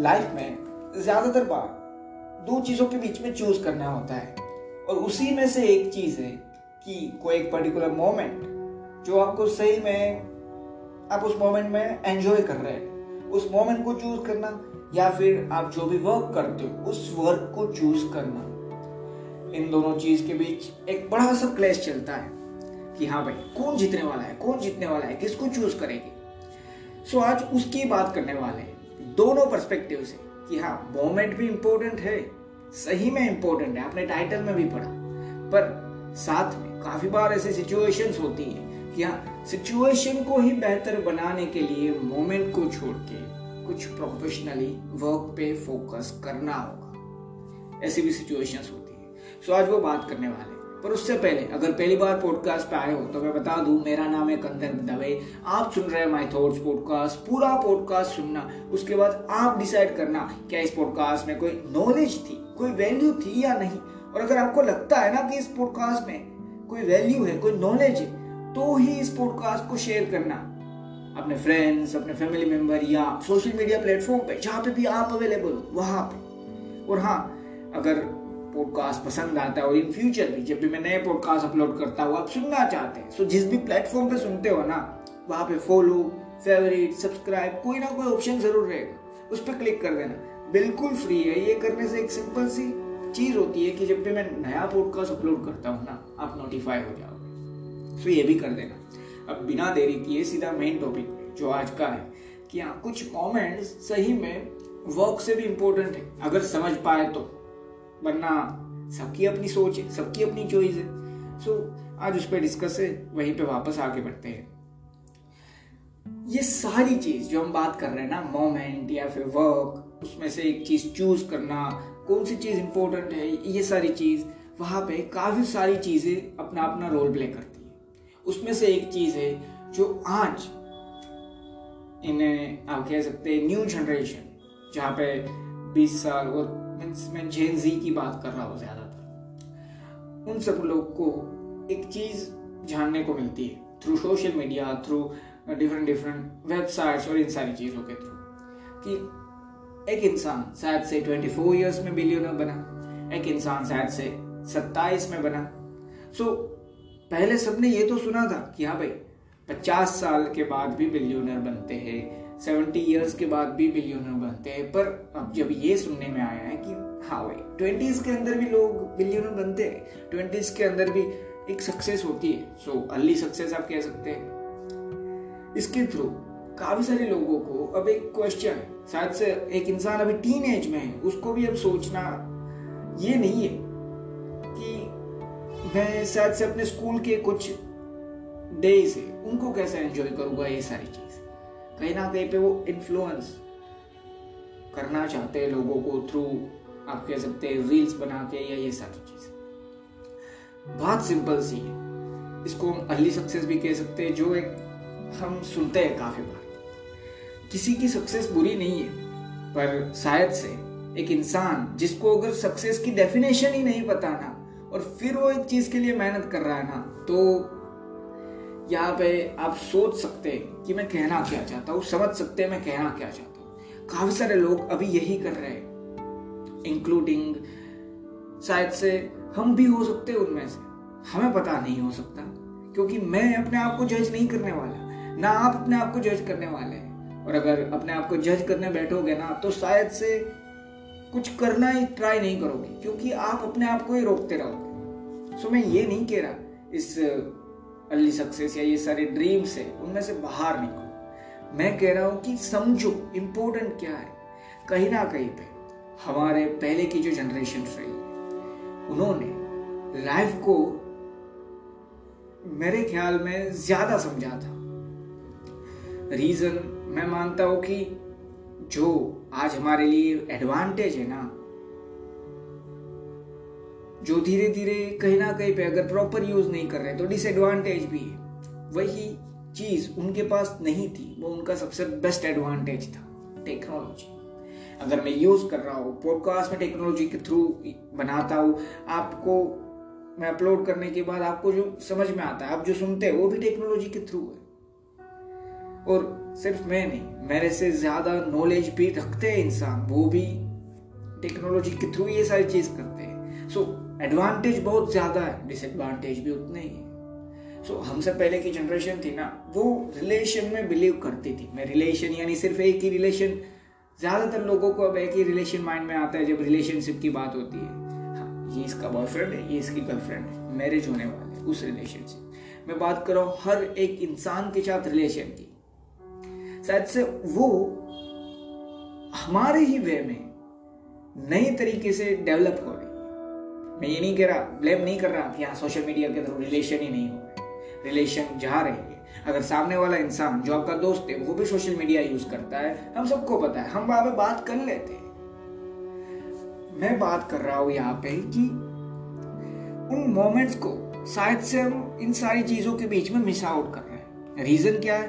Life में ज़्यादातर बार दो चीज़ों के बीच में चूज़ करना होता है। और उसी में से एक चीज़ है कि कोई एक पर्टिकुलर मोमेंट जो आपको सही में, आप उस मोमेंट में एंजॉय कर रहे हैं। उस मोमेंट को चूज़ करना या फिर आप जो भी वर्क करते हो, उस वर्क को चूज़ करना। इन दोनों चीज़ के बीच एक बड़ा सा क्लेश चलता है कि हाँ भाई, कौन जीतने वाला है, कौन जीतने वाला है, किसको चूज़ करेगी? सो आज उसकी बात करने वाले हैं। दोनों परस्पेक्टिव से कि हाँ मोमेंट भी इंपॉर्टेंट है, सही में इंपॉर्टेंट है, आपने टाइटल में भी पढ़ा। पर साथ में काफ़ी बार ऐसे सिचुएशंस होती है कि हाँ सिचुएशन को ही बेहतर बनाने के लिए मोमेंट को छोड़ के कुछ प्रोफेशनली वर्क पे फोकस करना होगा। ऐसी भी सिचुएशंस होती है। सो आज वो बात करने वाले पर उससे पहले, अगर पहली बार पॉडकास्ट पे आए हो तो मैं बता दूँ, मेरा नाम है कंदर दवे। आप सुन रहे हैं माई थॉट्स पॉडकास्ट पूरा पॉडकास्ट सुनना, उसके बाद आप डिसाइड करना, क्या इस पॉडकास्ट में कोई नॉलेज थी, कोई वैल्यू थी या नहीं? और अगर आपको लगता है ना कि इस पॉडकास्ट में कोई वैल्यू है, कोई नॉलेज है तो ही इस पॉडकास्ट को शेयर करना। अपने फ्रेंड्स अपने फैमिली मेंबर या सोशल मीडिया प्लेटफॉर्म पे, जहाँ पे भी आप अवेलेबल हो, वहाँ पे। और हाँ अगर पॉडकास्ट पसंद आता है और इन फ्यूचर भी, जब भी मैं नए पॉडकास्ट अपलोड करता हूँ, आप सुनना चाहते हैं। सो जिस भी प्लेटफॉर्म पे सुनते हो ना, वहाँ पे फॉलो फेवरेट सब्सक्राइब कोई ना कोई ऑप्शन ज़रूर रहेगा। उस पर क्लिक कर देना। बिल्कुल फ्री है। ये करने से एक सिंपल सी चीज़ होती है कि जब भी मैं नया पॉडकास्ट अपलोड करता हूँ ना, आप नोटिफाई हो जाओगे। सो ये भी कर देना। अब बिना देरी किए सीधा मेन टॉपिक जो आज का है, कि हाँ कुछ कमेंट्स सही में वर्क से भी इम्पोर्टेंट है। अगर समझ पाए तो। वरना सबकी अपनी सोच है सबकी अपनी चॉइस है। सो so, आज उस पर डिस्कस है वहीं पे वापस आगे बढ़ते हैं। ये सारी चीज़ जो हम बात कर रहे हैं ना मोमेंट या फिर वर्क उसमें से एक चीज़ चूज़ करना कौन सी चीज़ इंपॉर्टेंट है ये सारी चीज़ वहाँ पे काफ़ी सारी चीज़ें अपना अपना रोल प्ले करती है। उसमें से एक चीज़ है जो आज इन्हें आप कह सकते हैं न्यू जनरेशन जहाँ पे 20 साल और मैं जेन जी की बात कर रहा हूँ ज़्यादातर। उन सब लोग को एक चीज़ जानने को मिलती है through social media through different different websites और इन सारी चीज़ों के थ्रू कि एक इंसान शायद से 24 इयर्स में बिलियनर बना एक इंसान शायद से 27 में बना। सो so, पहले सबने ये तो सुना था कि हाँ भाई पचास साल के बाद भी बिलियनर बनते हैं सेवेंटी ईयर्स के बाद भी बिलियनर बनते हैं। पर अब जब ये सुनने में आया है कि हाँ भाई ट्वेंटीज के अंदर भी लोग बिलियनर बनते हैं। ट्वेंटीज के अंदर भी एक सक्सेस होती है। सो अर्ली सक्सेस आप कह सकते हैं। इसके थ्रू काफ़ी सारे लोगों को अब एक क्वेश्चन शायद से एक इंसान अभी टीन एज में है, उसको भी अब सोचना ये नहीं है कि मैं शायद से अपने स्कूल के कुछ डेज़ है, उनको कैसे एंजॉय करूँगा ये सारी चीज़? कहीं ना कहीं पे वो इन्फ्लुएंस करना चाहते हैं लोगों को थ्रू आप कह सकते हैं रील्स बना के या ये सारी चीज़। बहुत सिंपल सी है। इसको हम अर्ली सक्सेस भी कह सकते हैं, जो एक हम सुनते हैं काफ़ी बार। किसी की सक्सेस बुरी नहीं है, पर शायद से एक इंसान जिसको अगर सक्सेस की डेफिनेशन ही नहीं पता ना और फिर वो एक चीज़ के लिए मेहनत कर रहा है ना तो यहाँ पे आप सोच सकते हैं कि मैं कहना क्या चाहता हूँ, समझ सकते हैं मैं कहना क्या चाहता हूँ। काफ़ी सारे लोग अभी यही कर रहे हैं इंक्लूडिंग शायद से हम भी हो सकते हैं उनमें से। हमें पता नहीं हो सकता, क्योंकि मैं अपने आप को जज नहीं करने वाला, ना आप अपने आप को जज करने वाले हैं। और अगर अपने आप को जज करने बैठोगे ना तो शायद से कुछ करना ही ट्राई नहीं करोगे, क्योंकि आप अपने आप को ही रोकते रहोगे। सो मैं ये नहीं कह रहा, इस अर्ली सक्सेस या ये सारे ड्रीम्स है, उनमें से बाहर निकलो। मैं कह रहा हूँ कि समझो इंपॉर्टेंट क्या है? कहीं ना कहीं पे, हमारे पहले की जो जनरेशन रही, उन्होंने लाइफ को मेरे ख्याल में ज़्यादा समझा था। रीजन मैं मानता हूँ कि जो आज हमारे लिए एडवांटेज है ना जो धीरे धीरे कहीं ना कहीं पे अगर प्रॉपर यूज़ नहीं कर रहे तो डिसएडवांटेज भी है। वही चीज़ उनके पास नहीं थी, वो उनका सबसे बेस्ट एडवांटेज था टेक्नोलॉजी अगर मैं यूज़ कर रहा हूँ पॉडकास्ट में टेक्नोलॉजी के थ्रू बनाता हूँ, आपको मैं अपलोड करने के बाद आपको जो समझ में आता है, आप जो सुनते हैं, वो भी टेक्नोलॉजी के थ्रू है। और सिर्फ़ मैं नहीं, मेरे से ज़्यादा नॉलेज भी रखते हैं इंसान, वो भी टेक्नोलॉजी के थ्रू ये सारी चीज़ करते हैं। सो एडवांटेज बहुत ज़्यादा है डिसएडवांटेज भी उतने ही है। सो so, हमसे पहले की जनरेशन थी ना वो रिलेशन में बिलीव करती थी। मैं रिलेशन यानी सिर्फ़ एक ही रिलेशन ज़्यादातर लोगों को अब एक ही रिलेशन माइंड में आता है जब रिलेशनशिप की बात होती है। हाँ ये इसका बॉयफ्रेंड है ये इसकी गर्लफ्रेंड है मैरिज होने वाले उस रिलेशनशिप मैं बात कर रहा हूँ हर एक इंसान के साथ रिलेशन की। शायद से वो हमारे ही वे में नए तरीके से डेवलप हो रही है मैं ये नहीं कह रहा ब्लेम नहीं कर रहा कि हाँ सोशल मीडिया के थ्रू रिलेशन ही नहीं हो रहे रिलेशन जा रहे हैं अगर सामने वाला इंसान, जो आपका दोस्त है, वो भी सोशल मीडिया यूज़ करता है, हम सबको पता है, हम वहाँ पे बात कर लेते हैं। मैं बात कर रहा हूँ यहाँ पे कि उन मोमेंट्स को शायद से हम इन सारी चीज़ों के बीच में मिस आउट कर रहे हैं। रीजन क्या है?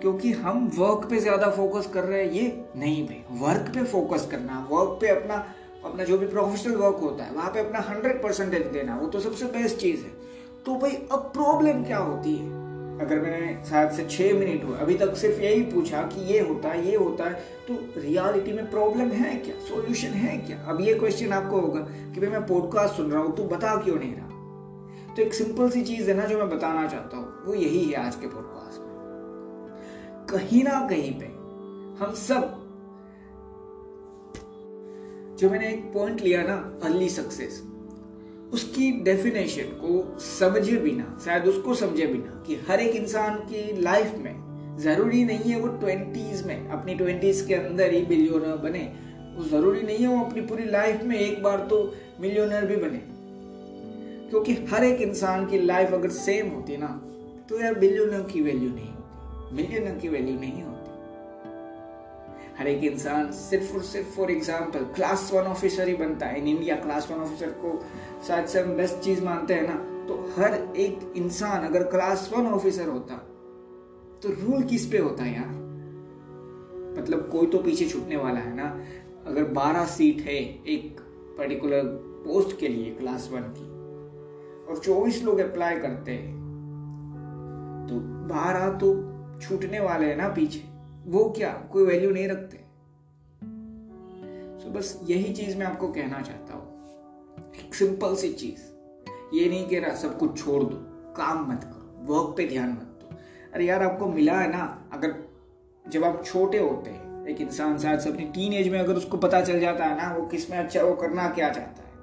क्योंकि हम वर्क पे ज़्यादा फोकस कर रहे हैं, ये नहीं भाई। वर्क पे फोकस करना वर्क पे अपना अपना जो भी प्रोफेशनल वर्क होता है, वहाँ पे अपना हंड्रेड परसेंटेज देना, वो तो सबसे बेस्ट चीज़ है। तो भाई, अब प्रॉब्लम क्या होती है? अगर मैंने शायद से छह मिनट हुआ, अभी तक सिर्फ़ यही पूछा कि ये होता है, ये होता है तो रियलिटी में प्रॉब्लम है क्या? सॉल्यूशन है क्या? अब ये क्वेश्चन आपको होगा कि भाई, मैं पॉडकास्ट सुन रहा हूँ, तू बता क्यों नहीं रहा? तो एक सिंपल सी चीज़ है ना, जो मैं बताना चाहता हूँ, वो यही है आज के पॉडकास्ट में। कहीं ना कहीं पे हम सब जो मैंने एक पॉइंट लिया ना अर्ली सक्सेस उसकी डेफिनेशन को समझे बिना, शायद उसको समझे बिना कि हर एक इंसान की लाइफ में ज़रूरी नहीं है वो ट्वेंटीज में, अपनी ट्वेंटीज के अंदर ही बिलियोनर बने। वो ज़रूरी नहीं है वो अपनी पूरी लाइफ में एक बार तो मिलियोनर भी बने। क्योंकि हर एक इंसान की लाइफ अगर सेम होती ना तो यार बिलियोनर की वैल्यू नहीं होती। मिलियनर की वैल्यू नहीं होती। हर एक इंसान सिर्फ़ और सिर्फ़ for example class one officer ही बनता है। In India class one officer को शायद से हम बेस्ट चीज़ मानते हैं ना तो हर एक इंसान अगर क्लास वन ऑफिसर होता तो रूल किस पे होता है यार? मतलब कोई तो पीछे छूटने वाला है ना। अगर 12 सीट है एक पर्टिकुलर पोस्ट के लिए क्लास वन की, और 24 लोग अप्लाई करते हैं तो 12 तो छूटने वाले हैं ना पीछे। वो क्या? कोई वैल्यू नहीं रखते। तो बस यही चीज़ मैं आपको कहना चाहता हूँ। एक सिंपल सी चीज़। ये नहीं कह रहा सब कुछ छोड़ दो। काम मत करो। वर्क पे ध्यान मत दो। अरे यार, आपको मिला है ना? अगर जब आप छोटे होते हैं, एक इंसान शायद से अपनी टीन एज में अगर उसको पता चल जाता है ना, वो किसमें अच्छा वो करना क्या चाहता है।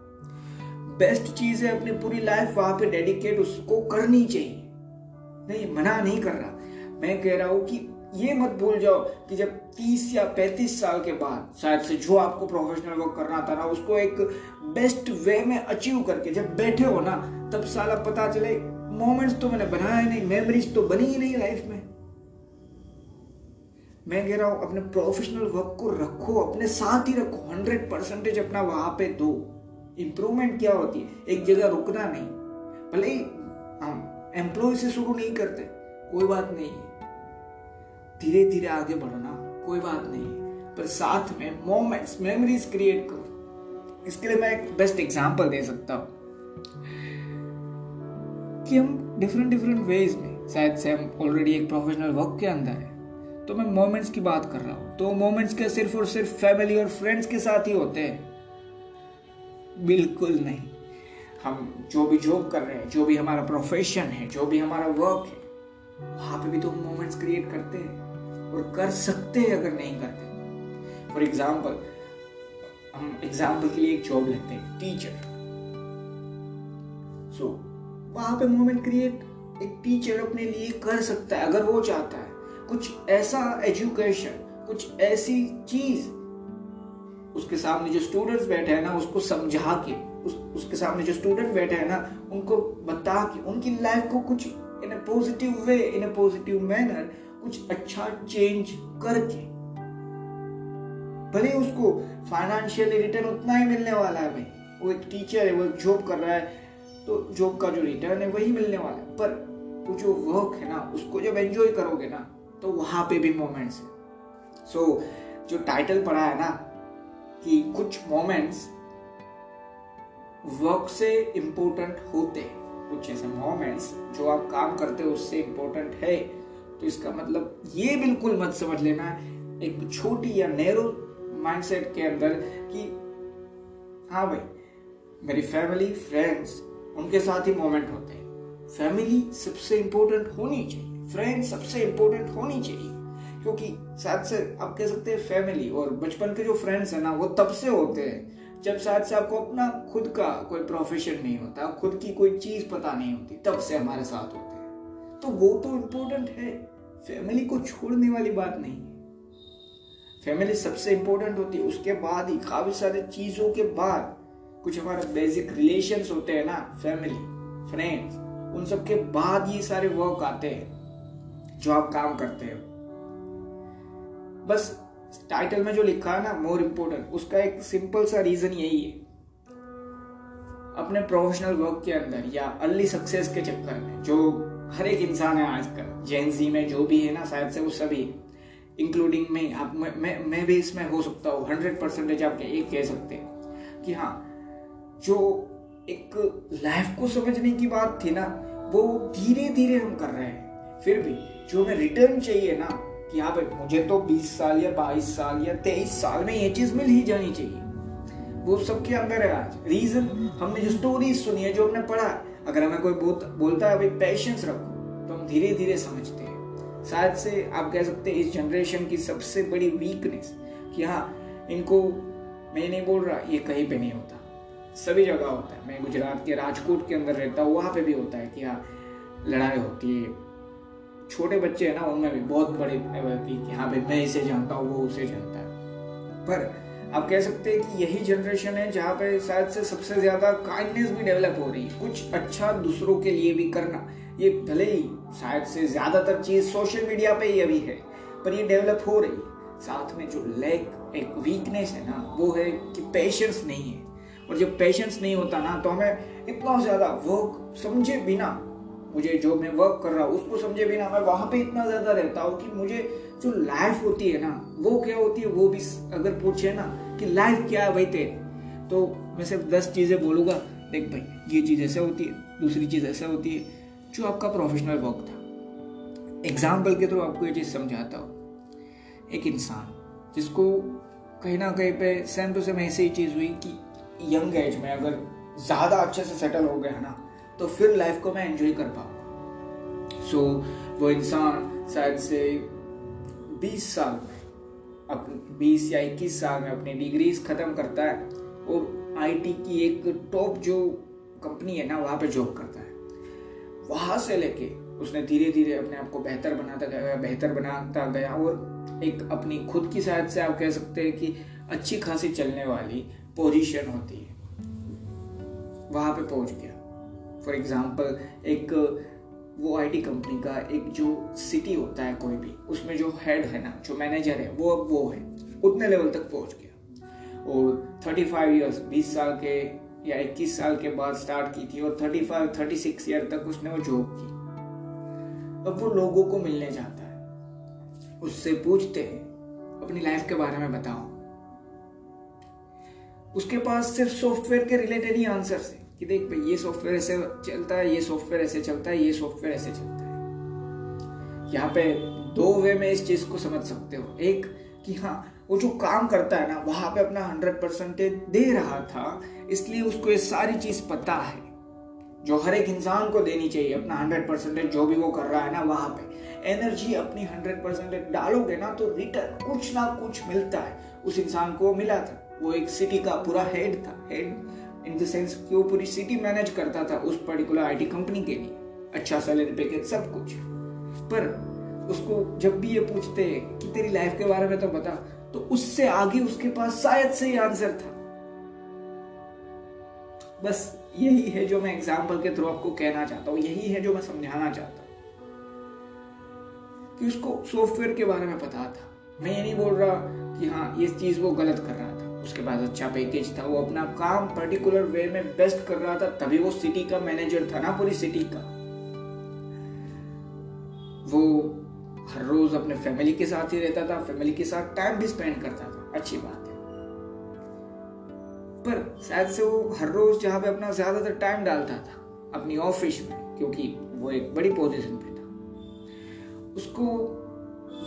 बेस्ट चीज़ है अपनी पूरी लाइफ वहाँ पे डेडिकेट उसको करनी चाहिए। नहीं, मना नहीं कर रहा। मैं कह रहा हूँ कि ये मत भूल जाओ कि जब 30 या 35 साल के बाद शायद से जो आपको प्रोफेशनल वर्क करना था ना उसको एक बेस्ट वे में अचीव करके जब बैठे हो ना, तब साला पता चले मोमेंट्स तो मैंने बनाया नहीं मेमोरीज तो बनी ही नहीं लाइफ में। मैं कह रहा हूँ, अपने प्रोफेशनल वर्क को रखो, अपने साथ ही रखो हंड्रेड परसेंटेज अपना वहाँ पे दो। इंप्रूवमेंट क्या होती है? एक जगह रुकना नहीं। भले ही हम एम्प्लॉय से शुरू नहीं करते, कोई बात नहीं। है धीरे धीरे आगे बढ़ना कोई बात नहीं। पर साथ में मोमेंट्स मेमोरीज क्रिएट करो। इसके लिए मैं एक बेस्ट एग्जांपल दे सकता हूँ। कि हम डिफरेंट डिफरेंट वेज में, शायद से हम ऑलरेडी एक प्रोफेशनल वर्क के अंदर है। तो मैं मोमेंट्स की बात कर रहा हूँ। तो मोमेंट्स के सिर्फ़ और सिर्फ़ फैमिली और फ्रेंड्स के साथ ही होते हैं? बिल्कुल नहीं। हम जो भी जॉब कर रहे हैं, जो भी हमारा प्रोफेशन है, जो भी हमारा वर्क है, वहाँ पे भी तो हम मोमेंट्स क्रिएट करते हैं। और कर सकते हैं अगर नहीं करते फॉर एग्ज़ाम्पल हम एग्ज़ाम्पल के लिए एक जॉब लेते हैं टीचर सो so, वहाँ पे मोमेंट क्रिएट एक टीचर अपने लिए कर सकता है अगर वो चाहता है। कुछ ऐसा एजुकेशन कुछ ऐसी चीज़ उसके सामने जो स्टूडेंट्स बैठे हैं ना उसको समझा के उस, उसके सामने जो स्टूडेंट बैठे हैं ना उनको बता के उनकी लाइफ को कुछ in a positive way in a positive manner कुछ अच्छा चेंज करके। भले उसको फाइनेंशियली रिटर्न उतना ही मिलने वाला है भाई। वो एक टीचर है वो एक जॉब कर रहा है तो जॉब का जो रिटर्न है वही मिलने वाला है। पर वो जो वर्क है ना उसको जब एंजॉय करोगे ना तो वहाँ पे भी मोमेंट्स है। सो so, जो टाइटल पढ़ा है ना कि कुछ मोमेंट्स वर्क से इंपॉर्टेंट होते हैं। कुछ ऐसे मोमेंट्स जो आप काम करते हो उससे इंपॉर्टेंट है। तो इसका मतलब ये बिल्कुल मत समझ लेना, एक छोटी या नैरो माइंडसेट के अंदर कि हाँ भाई, मेरी फैमिली फ्रेंड्स उनके साथ ही मोमेंट होते हैं। फैमिली सबसे इंपॉर्टेंट होनी चाहिए फ्रेंड्स सबसे इंपॉर्टेंट होनी चाहिए। क्योंकि शायद से आप कह सकते हैं फैमिली और बचपन के जो फ्रेंड्स है ना, वो तब से होते हैं जब शायद से आपको अपना खुद का कोई प्रोफेशन नहीं होता, खुद की कोई चीज़ पता नहीं होती, तब से हमारे साथ होते तो वो तो इम्पोर्टेंट है। फैमिली को छोड़ने वाली बात नहीं फैमिली सबसे इंपॉर्टेंट होती है। उसके बाद ही काफ़ी सारे चीज़ों के बाद कुछ हमारे बेसिक रिलेशंस होते हैं ना फैमिली फ्रेंड्स उन सब के बाद ये सारे वर्क आते हैं, जो आप काम करते हो। बस टाइटल में जो लिखा है ना मोर इम्पोर्टेंट उसका एक सिंपल सा रीजन यही है। अपने प्रोफेशनल वर्क के अंदर या अर्ली सक्सेस के चक्कर में, जो हर एक इंसान है आजकल जेंजी में जो भी है ना शायद से वो सभी इंक्लूडिंग में आप मैं, मैं भी इसमें हो सकता हूँ हंड्रेड परसेंटेज आप एक कह सकते हैं कि हाँ जो एक लाइफ को समझने की बात थी ना वो धीरे धीरे हम कर रहे हैं। फिर भी जो हमें रिटर्न चाहिए ना कि हाँ भाई मुझे तो 20 साल या 22 साल या 23 साल में ये चीज़ मिल ही जानी चाहिए। वो सबके अंदर है आज। रीजन हमने जो स्टोरीज सुनी है जो हमने पढ़ा अगर हमें कोई बोलता है भाई पेशेंस रखो। तो हम धीरे धीरे समझते हैं। शायद से आप कह सकते हैं, इस जनरेशन की सबसे बड़ी वीकनेस कि हाँ इनको मैं नहीं बोल रहा, ये कहीं पे नहीं होता। सभी जगह होता है। मैं गुजरात के राजकोट के अंदर रहता हूँ, वहाँ पे भी होता है कि हाँ लड़ाई होती है। छोटे बच्चे हैं ना, उनमें भी बहुत बड़े कि हाँ भाई मैं इसे जानता हूँ, वो उसे जानता है। पर आप कह सकते हैं कि यही जनरेशन है जहाँ पे शायद से सबसे ज़्यादा काइंडनेस भी डेवलप हो रही है। कुछ अच्छा दूसरों के लिए भी करना। ये भले ही शायद से ज़्यादातर चीज़ सोशल मीडिया पे ही अभी है, पर ये डेवलप हो रही है। साथ में जो लैक एक वीकनेस है ना, वो है कि पेशेंस नहीं है। और जब पेशेंस नहीं होता ना तो हमें इतना ज़्यादा वर्क समझे बिना, मुझे जो मैं वर्क कर रहा हूँ, उसको समझे बिना मैं वहाँ पे इतना ज़्यादा रहता हूँ कि मुझे जो लाइफ होती है ना वो क्या होती है वो भी अगर पूछे ना कि लाइफ क्या है भाई तेरे तो मैं सिर्फ़ दस चीज़ें बोलूँगा देख भाई ये चीज़ ऐसे होती है दूसरी चीज़ ऐसे होती है जो आपका प्रोफेशनल वर्क था। एग्ज़ाम्पल के थ्रू आपको ये चीज़ समझाता हूँ। एक इंसान जिसको कहीं ना कहीं पे सेम टू सेम ऐसी ही चीज़ हुई कि यंग एज में अगर ज़्यादा अच्छे से सेटल हो गया ना तो फिर लाइफ को मैं एंजॉय कर पाऊँगा। सो so, वो इंसान शायद से 20 साल अपने 20 या 21 साल में अपनी डिग्रीज खत्म करता है और आईटी की एक टॉप जो कंपनी है ना, वहाँ पे जॉब करता है। वहाँ से लेके उसने धीरे धीरे अपने आप को बेहतर बनाता गया, बेहतर बनाता गया और एक अपनी खुद की शायद से आप कह सकते हैं कि अच्छी खासी चलने वाली पोजीशन होती है। वहाँ पे पहुँच गया। फॉर एग्ज़ाम्पल एक वो आईटी कंपनी का एक जो सिटी होता है कोई भी, उसमें जो हेड है ना, जो मैनेजर है, वो अब वो है, उतने लेवल तक पहुँच गया। और 35 इयर्स 20 साल के या 21 साल के बाद स्टार्ट की थी और 35 36 ईयर तक उसने वो जॉब की। अब वो लोगों को मिलने जाता है। उससे पूछते हैं, अपनी लाइफ के बारे में बताओ। उसके पास सिर्फ़ सॉफ्टवेयर के रिलेटेड ही आंसर है। कि देख भाई, ये सॉफ्टवेयर ऐसे चलता है, ये सॉफ्टवेयर ऐसे चलता है, ये सॉफ्टवेयर ऐसे चलता है। यहाँ पे दो वे में इस चीज़ को समझ सकते हो। एक, कि हाँ वो जो काम करता है ना, वहाँ पे अपना हंड्रेड परसेंटेज दे रहा था, इसलिए उसको ये सारी चीज़ पता है। जो हर एक इंसान को देनी चाहिए, अपना हंड्रेड परसेंटेज जो भी वो कर रहा है ना, वहाँ पे। एनर्जी अपनी हंड्रेड परसेंटेज डालोगे ना तो रिटर्न कुछ ना कुछ मिलता है। उस इंसान को मिला था। वो एक सिटी का पूरा हेड था हेड इन द सेंस कि वो पूरी सिटी मैनेज करता था उस पर्टिकुलर आईटी कंपनी के लिए? अच्छा सैलरी पैकेज सब कुछ। पर उसको जब भी ये पूछते हैं कि तेरी लाइफ के बारे में तो बता तो उससे आगे उसके पास शायद से आंसर था। बस यही है जो मैं एग्ज़ाम्पल के थ्रू आपको कहना चाहता हूँ, यही है जो मैं समझाना चाहता हूँ। कि उसको सॉफ्टवेयर के बारे में पता था। मैं ये नहीं बोल रहा कि हाँ ये चीज़ वो गलत कर रहा उसके पास अच्छा पैकेज था। वो अपना काम पर्टिकुलर वे में बेस्ट कर रहा था, तभी वो सिटी का मैनेजर था ना, पूरी सिटी का। वो हर रोज अपने फैमिली के साथ ही रहता था फैमिली के साथ टाइम भी स्पेंड करता था। अच्छी बात है। पर शायद से वो हर रोज जहाँ पे अपना ज़्यादातर टाइम डालता था, अपनी ऑफ़िस में, क्योंकि वो एक बड़ी पोजीशन पे था। उसको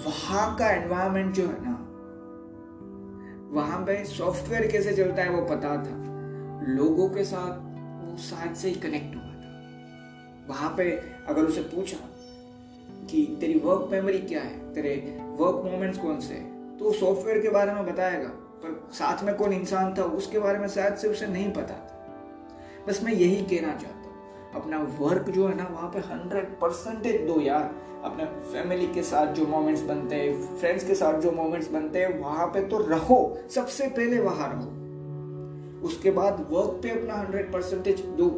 वहाँ का एनवायरमेंट जो है ना वहाँ पे सॉफ्टवेयर कैसे चलता है वो पता था। लोगों के साथ वो शायद से ही कनेक्ट हुआ था। वहाँ पे अगर उसे पूछा कि तेरी वर्क मेमोरी क्या है, तेरे वर्क मोमेंट्स कौन से तो सॉफ्टवेयर के बारे में बताएगा। पर साथ में कौन इंसान था, उसके बारे में शायद से उसे नहीं पता था। बस मैं यही कहना चाहता हूँ। अपना वर्क जो है ना, वहाँ पे हंड्रेड परसेंटेज दो यार, अपने फैमिली के साथ जो मोमेंट्स बनते हैं फ्रेंड्स के साथ जो मोमेंट्स बनते हैं, वहाँ पे तो रहो, सबसे पहले वहाँ रहो। उसके बाद वर्क पे अपना हंड्रेड परसेंटेज दो।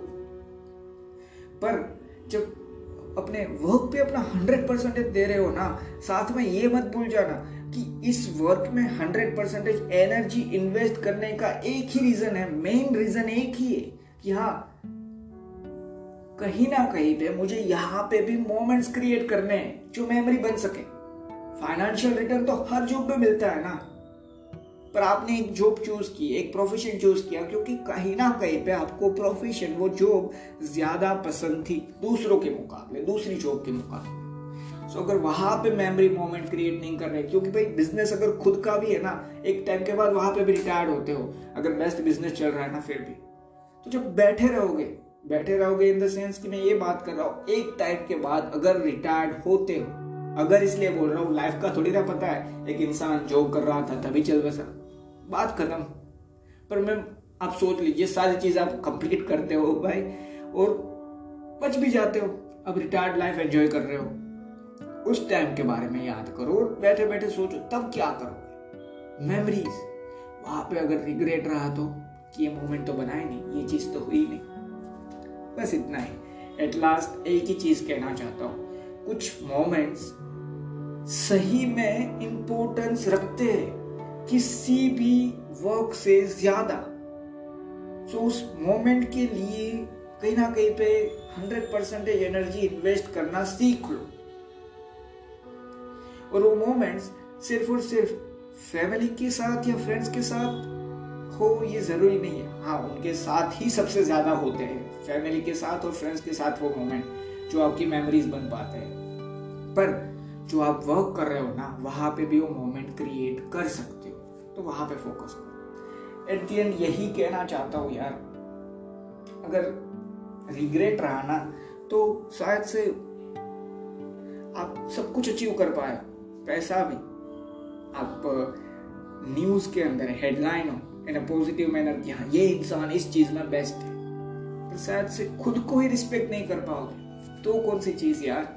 पर जब अपने वर्क पे अपना हंड्रेड परसेंटेज दे रहे हो ना, साथ में ये मत भूल जाना कि इस वर्क में हंड्रेड परसेंटेज एनर्जी इन्वेस्ट करने का एक ही रीजन है मेन रीजन एक ही है कि हाँ कहीं ना कहीं पे मुझे यहाँ पे भी मोमेंट्स क्रिएट करने हैं जो मेमोरी बन सके। फाइनेंशियल रिटर्न तो हर जॉब में मिलता है ना। पर आपने एक जॉब चूज़ की, एक प्रोफेशन चूज़ किया, क्योंकि कहीं ना कहीं पे आपको प्रोफेशन वो जॉब ज़्यादा पसंद थी दूसरों के मुकाबले, दूसरी जॉब के मुकाबले। सो अगर वहाँ पे मेमोरी मोमेंट क्रिएट नहीं कर रहे, क्योंकि भाई बिज़नेस अगर खुद का भी है ना, एक टाइम के बाद वहाँ पे भी रिटायर्ड होते हो, अगर बेस्ट बिज़नेस चल रहा है ना, फिर भी। तो जब बैठे रहोगे बैठे रहोगे इन द सेंस कि मैं ये बात कर रहा हूँ, एक टाइम के बाद अगर रिटायर्ड होते हो, अगर इसलिए बोल रहा हूँ लाइफ का थोड़ी ना पता है, एक इंसान जॉब कर रहा था, तभी चल बसा। बात खत्म। पर मैं, आप सोच लीजिए, सारी चीज़ आप कंप्लीट करते हो भाई, और बच भी जाते हो। अब रिटायर्ड लाइफ एंजॉय कर रहे हो। उस टाइम के बारे में याद करो और बैठे बैठे सोचो, तब क्या करोगे? मेमोरीज वहाँ पे अगर रिग्रेट रहा तो कि ये मोमेंट तो बनाए नहीं, ये चीज़ तो हुई नहीं। बस इतना ही। एट लास्ट एक ही चीज़ कहना चाहता हूँ। कुछ मोमेंट्स सही में इंपॉर्टेंस रखते हैं। किसी भी वर्क से ज़्यादा। सो उस मोमेंट के लिए कहीं ना कहीं पे हंड्रेड परसेंटेज एनर्जी इन्वेस्ट करना सीख लो। और वो मोमेंट्स सिर्फ़ और सिर्फ़ फैमिली के साथ या फ्रेंड्स के साथ हो ये ज़रूरी नहीं है। हाँ उनके साथ ही सबसे ज़्यादा होते हैं। फैमिली के साथ और फ्रेंड्स के साथ वो मोमेंट जो आपकी मेमोरीज बन पाते हैं। पर जो आप वर्क कर रहे हो ना, वहाँ पे भी वो मोमेंट क्रिएट कर सकते हो। तो वहाँ पे फोकस करो। एट दी एंड यही कहना चाहता हूँ यार, अगर रिग्रेट रहा ना तो शायद से आप सब कुछ अचीव कर पाए। पैसा भी। आप न्यूज़ के अंदर हेडलाइन हो इन अ पॉजिटिव मैनर कि हाँ ये इंसान इस चीज़ में बेस्ट है। तो शायद से खुद को ही रिस्पेक्ट नहीं कर पाओगे। तो कौन सी चीज़ यार?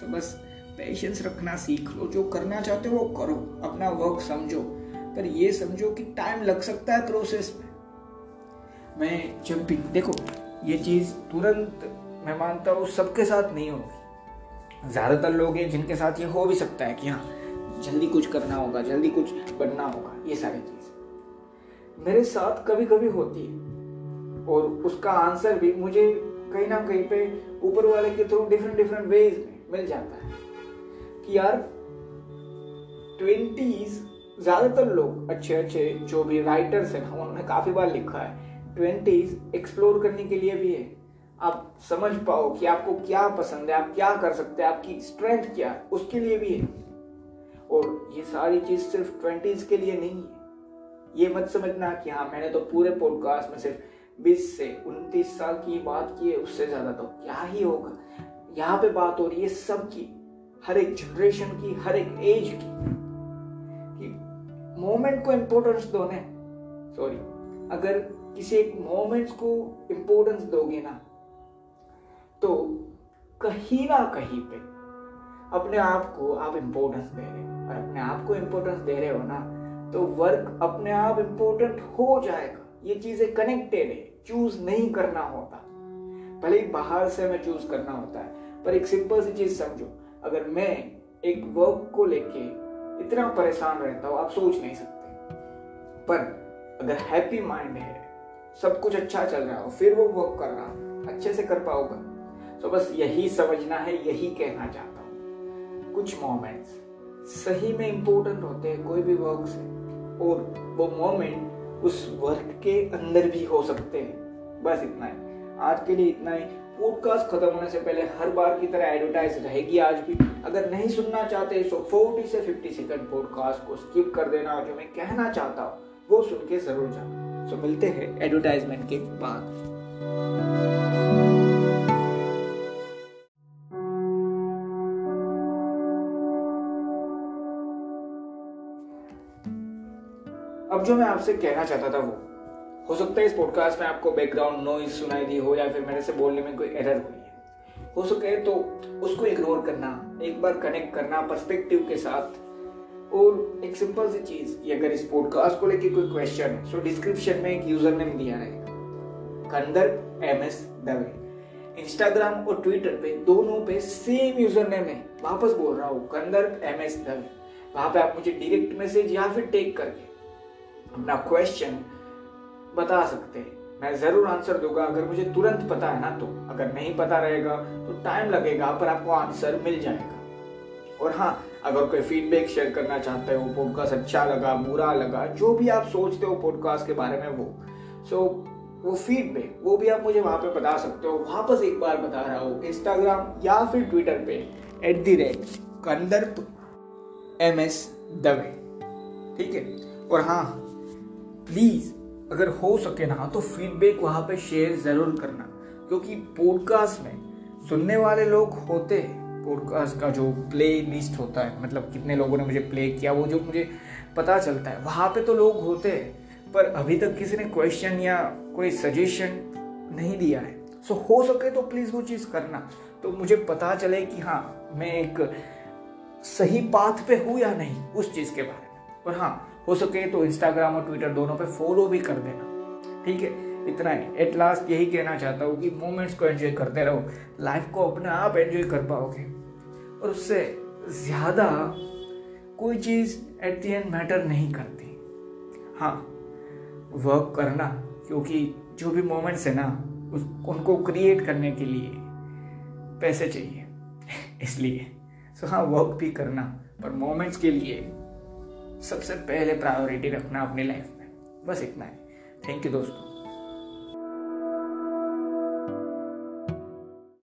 सो बस पेशेंस रखना सीख लो। जो करना चाहते हो वो करो। अपना वर्क समझो। पर ये समझो कि टाइम लग सकता है प्रोसेस में। मैं जब भी देखो, ये चीज़ तुरंत मैं मानता हूँ सबके साथ नहीं होगी। ज़्यादातर लोग हैं जिनके साथ ये हो भी सकता है कि हाँ जल्दी कुछ करना होगा, जल्दी कुछ बनना होगा, ये सारी चीज़। मेरे साथ कभी कभी होती है। और उसका आंसर भी मुझे कहीं ना कहीं पे ऊपर वाले के थ्रू डिफरेंट डिफरेंट वेज में मिल जाता है। कि यार ट्वेंटीज ज़्यादातर लोग अच्छे अच्छे जो भी राइटर्स हैं, उन्होंने काफ़ी बार लिखा है ट्वेंटीज एक्सप्लोर करने के लिए भी है। आप समझ पाओ कि आपको क्या पसंद है, आप क्या कर सकते हैं, आपकी स्ट्रेंथ क्या है, उसके लिए भी है। और ये सारी चीज़ सिर्फ़ ट्वेंटीज के लिए नहीं है। ये मत समझना कि हाँ मैंने तो पूरे पॉडकास्ट में सिर्फ़ 20 से 29 साल की बात की है, उससे ज़्यादा तो क्या ही होगा? यहाँ पे बात हो रही है सबकी हर एक जनरेशन की, हर एक एज की, कि मोमेंट को इम्पोर्टेंस दो ने सॉरी अगर किसी एक मोमेंट्स को इम्पोर्टेंस दोगे ना तो कहीं ना कहीं पे अपने आप को आप इंपॉर्टेंस दे रहे हो। और अपने आप को इंपॉर्टेंस दे रहे हो ना तो वर्क अपने आप इंपॉर्टेंट हो जाएगा। ये चीज़ें कनेक्टेड है। चूज़ नहीं करना होता। भले ही बाहर से हमें चूज़ करना होता है, पर एक सिंपल सी चीज़ समझो। अगर मैं एक वर्क को लेके इतना परेशान रहता हूँ, आप सोच नहीं सकते। पर अगर हैप्पी माइंड है, सब कुछ अच्छा चल रहा हो, फिर वो वर्क कर रहा अच्छे से कर पाओगा। तो बस यही समझना है, यही कहना चाहता हूँ। कुछ मोमेंट्स सही में इंपॉर्टेंट होते हैं, कोई भी वर्क से और वो मोमेंट उस वर्क के अंदर भी हो सकते हैं। बस इतना ही। आज के लिए इतना ही। पॉडकास्ट खत्म होने से पहले हर बार की तरह एडवर्टाइज रहेगी आज भी। अगर नहीं सुनना चाहते तो 40 से 50 सेकंड पॉडकास्ट को स्किप कर देना। जो मैं कहना चाहता हूँ, वो सुन के ज़रूर जाना। सो मिलते हैं एडवर्टाइजमेंट के बाद। अब जो मैं आपसे कहना चाहता था वो, हो सकता है इस पॉडकास्ट में आपको बैकग्राउंड नॉइज़ सुनाई दी हो या फिर मेरे से बोलने में कोई एरर हुई है। हो सके तो उसको इग्नोर करना, एक बार कनेक्ट करना पर्सपेक्टिव के साथ। और एक सिंपल सी चीज़ कि अगर इस पॉडकास्ट को लेके कोई क्वेश्चन है सो डिस्क्रिप्शन में एक यूज़र नेम दिया रहेगा Kandarp M S Dave. Instagram और ट्विटर पे दोनों पे सेम यूज़र नेम है। वापस बोल रहा हूँ, कंदर एम एस दवे। वहाँ पे आप मुझे डायरेक्ट मैसेज या फिर टेक करके अपना क्वेश्चन बता सकते। हैं मैं ज़रूर आंसर दूँगा अगर मुझे तुरंत पता है ना तो। अगर नहीं पता रहेगा तो टाइम लगेगा पर आपको आंसर मिल जाएगा। और हाँ अगर कोई फीडबैक शेयर करना चाहते हो पॉडकास्ट अच्छा लगा बुरा लगा जो भी आप सोचते हो पॉडकास्ट के बारे में वो। सो so, वो फीडबैक वो भी आप मुझे वहाँ पे बता सकते हो वापस एक बार बता रहा हूँ इंस्टाग्राम या फिर ट्विटर पे at the rate Kandarp M S Dave ठीक है? और हाँ प्लीज़ अगर हो सके ना तो फीडबैक वहाँ पे शेयर ज़रूर करना। क्योंकि पॉडकास्ट में सुनने वाले लोग होते हैं। पॉडकास्ट का जो प्ले लिस्ट होता है मतलब कितने लोगों ने मुझे प्ले किया, वो जो मुझे पता चलता है, वहाँ पे तो लोग होते हैं। पर अभी तक किसी ने क्वेश्चन या कोई सजेशन नहीं दिया है। सो हो सके तो प्लीज़ वो चीज़ करना। तो मुझे पता चले कि हाँ मैं एक सही पाथ पे हूँ या नहीं, उस चीज़ के बारे में। और हाँ हो सके तो इंस्टाग्राम और ट्विटर दोनों पे फॉलो भी कर देना। ठीक है? इतना ही। एट लास्ट यही कहना चाहता हूँ कि मोमेंट्स को एंजॉय करते रहो। लाइफ को अपने आप एंजॉय कर पाओगे। और उससे ज़्यादा कोई चीज़ एट दी एंड मैटर नहीं करती। हाँ वर्क करना, क्योंकि जो भी मोमेंट्स है ना, उस, उनको क्रिएट करने के लिए पैसे चाहिए। इसलिए। सो हाँ वर्क भी करना, पर मोमेंट्स के लिए सबसे पहले प्रायोरिटी रखना अपनी लाइफ में। बस इतना है। थैंक यू दोस्तों।